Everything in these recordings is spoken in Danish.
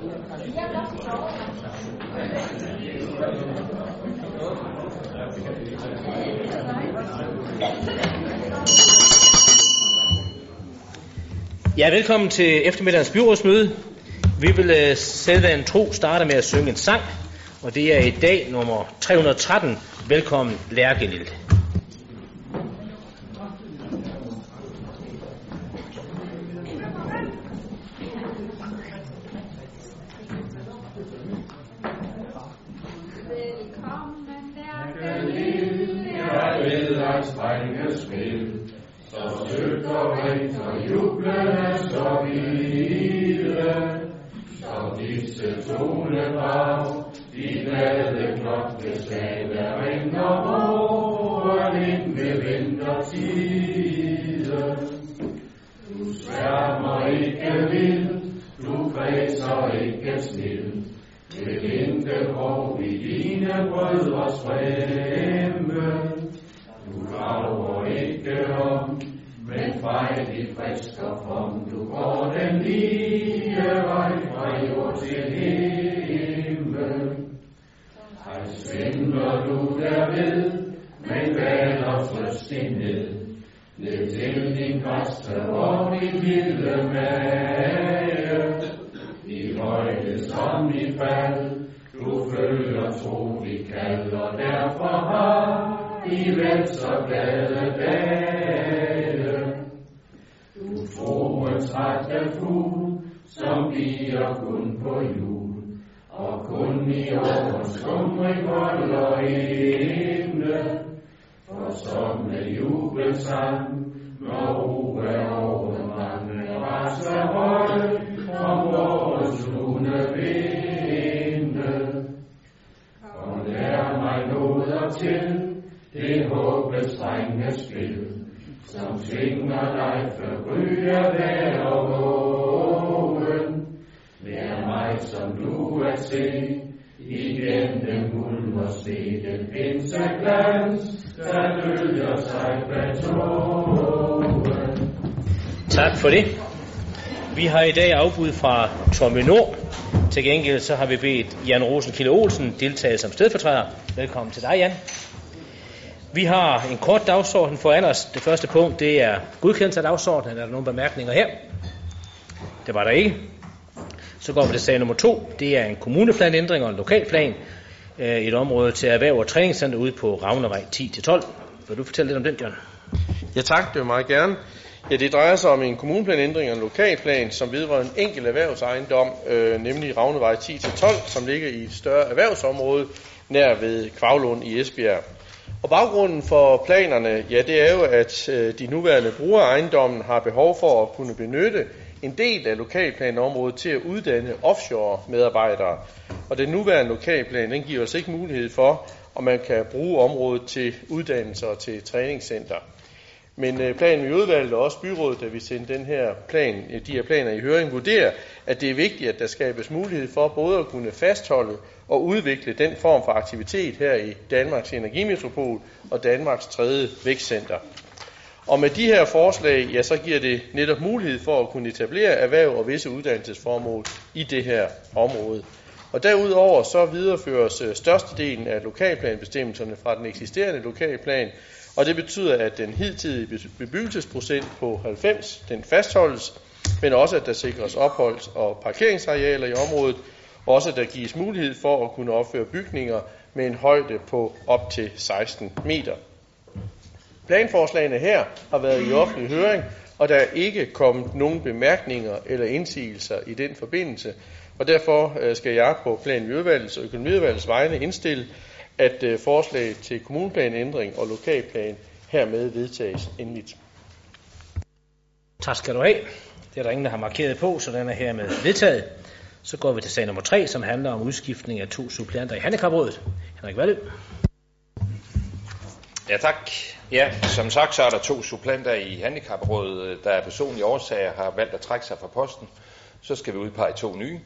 Ja, velkommen til eftermiddagens byrådsmøde. Vi vil uh, selv en tro starte med at synge en sang, og det er i dag nummer 313. Velkommen, Lærgenil. Velkommen, Lærke Jeg ved at strenge spil, så sødt og rigt og jublende så hvide, som disse tone tonedrag, de glade klokkeslag, der ringer roen ind ved vintertide. Du sværmer ikke vild, du kredser ikke snil, vil ikke grov i dine brødres fremme. Frejdig frisk og from. Du går den lige vej fra jord til himmel. Ej, svindler du derved, men valer din ned. Ned til din græste og din lille mage. I højde som i fald, du følger trolig kald, og derfor har i vel så glade dage trætte fugl, som bier kun på jul, og kun i årets skumring holder inde. For som med jubelsang, når uge over mange rasler høj, om vores lune vinde. Og lær mig noget til, det håbets strenge spil, som tvinger dig forryge hver og vågen. Vær mig, som du er se, igennem guld og se den der løger sig bag tågen. Tak for det. Vi har i dag afbud fra Tommy Nord. Til gengæld så har vi bedt Jan Rosenkilde Olsen deltage som stedfortræder. Velkommen til dig, Jan. Vi har en kort dagsorden foran os. Det første punkt, det er godkendelse af dagsordenen. Er der nogle bemærkninger her? Det var der ikke. Så går vi til sag nummer to. Det er en kommuneplanændring og en lokalplan. Øh, et område til erhverv og træningscenter ude på Ravnevej 10-12. Vil du fortælle lidt om den, Jørgen? Ja tak, det vil jeg meget gerne. Ja, det drejer sig om en kommuneplanændring og en lokalplan, som vedrører en enkelt erhvervsejendom, øh, nemlig Ravnevej 10-12, som ligger i et større erhvervsområde nær ved Kvavlund i Esbjerg. Og baggrunden for planerne, ja, det er jo, at øh, de nuværende brugere af ejendommen har behov for at kunne benytte en del af lokalplanområdet til at uddanne offshore-medarbejdere. Og den nuværende lokalplan, den giver os ikke mulighed for, om man kan bruge området til uddannelser og til træningscenter. Men øh, planen i udvalget og også byrådet, da vi sendte den her plan, øh, de her planer i høring, vurderer, at det er vigtigt, at der skabes mulighed for både at kunne fastholde og udvikle den form for aktivitet her i Danmarks Energimetropol og Danmarks tredje vækstcenter. Og med de her forslag, ja, så giver det netop mulighed for at kunne etablere erhverv og visse uddannelsesformål i det her område. Og derudover så videreføres øh, størstedelen af lokalplanbestemmelserne fra den eksisterende lokalplan, og det betyder, at den hidtidige bebyggelsesprocent på 90, den fastholdes, men også at der sikres opholds- og parkeringsarealer i området, og også at der gives mulighed for at kunne opføre bygninger med en højde på op til 16 meter. Planforslagene her har været i offentlig høring, og der er ikke kommet nogen bemærkninger eller indsigelser i den forbindelse, og derfor øh, skal jeg på plan og økonomiudvalgets vegne indstille, at forslaget forslag til kommuneplanændring og lokalplan hermed vedtages endeligt. Tak skal du have. Det er der ingen, der har markeret på, så den er hermed vedtaget. Så går vi til sag nummer 3, som handler om udskiftning af to suppleanter i handicaprådet. Henrik Valø. Ja, tak. Ja, som sagt, så er der to supplanter i handicaprådet, øh, der af personlige årsager har valgt at trække sig fra posten. Så skal vi udpege to nye.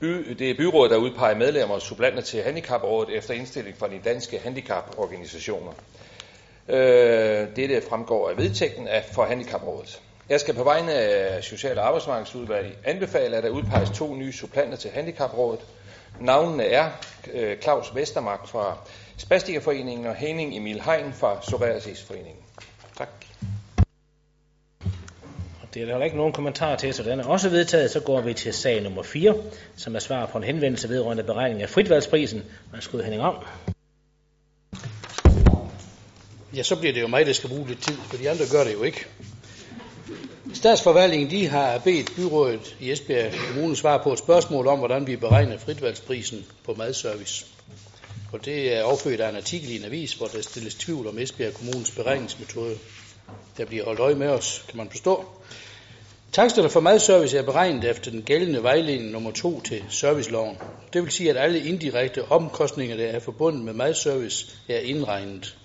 By, det er byrådet, der udpeger medlemmer og supplanter til handicaprådet efter indstilling fra de danske handicaporganisationer. Øh, dette fremgår af vedtægten af for handicaprådet. Jeg skal på vegne af Social- og Arbejdsmarkedsudvalget anbefale, at der udpeges to nye supplanter til Handicaprådet. Navnene er øh, Claus Vestermark fra Spastikerforeningen og Henning Emil Hein fra Psoriasisforeningen. Tak. Det er der ikke nogen kommentar til, så den er også vedtaget. Så går vi til sag nummer 4, som er svar på en henvendelse vedrørende beregning af fritvalgsprisen. Værsgo, Henning Ravn. Ja, så bliver det jo mig, der skal bruge lidt tid, for de andre gør det jo ikke. Statsforvaltningen de har bedt byrådet i Esbjerg Kommune svare på et spørgsmål om, hvordan vi beregner fritvalgsprisen på madservice. Og det er affødt af en artikel i en avis, hvor der stilles tvivl om Esbjerg Kommunes beregningsmetode. Der bliver holdt øje med os, kan man forstå. Taksterne for madservice er beregnet efter den gældende vejledning nummer 2 til serviceloven. Det vil sige, at alle indirekte omkostninger, der er forbundet med madservice, er indregnet.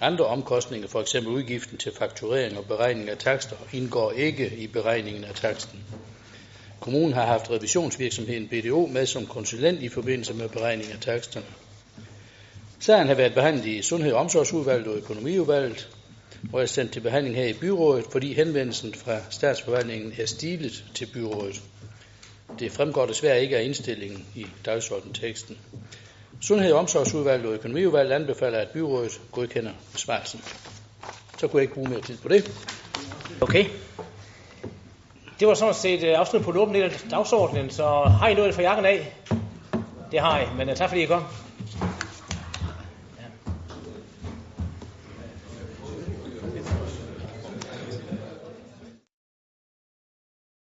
Andre omkostninger, f.eks. udgiften til fakturering og beregning af takster, indgår ikke i beregningen af taksten. Kommunen har haft revisionsvirksomheden BDO med som konsulent i forbindelse med beregning af taksterne. Sagen har været behandlet i Sundhed- og Omsorgsudvalget og Økonomiudvalget, og er sendt til behandling her i byrådet, fordi henvendelsen fra statsforvaltningen er stilet til byrådet. Det fremgår desværre ikke af indstillingen i dagsordenen-teksten. Sundhed- og Omsorgsudvalget og Økonomiudvalget anbefaler, at byrådet godkender besvarelsen. Så kunne jeg ikke bruge mere tid på det. Okay. Det var sådan set øh, afsnit på den åbne del af dagsordenen, så har I noget for jakken af? Det har I, men øh, tak fordi I kom.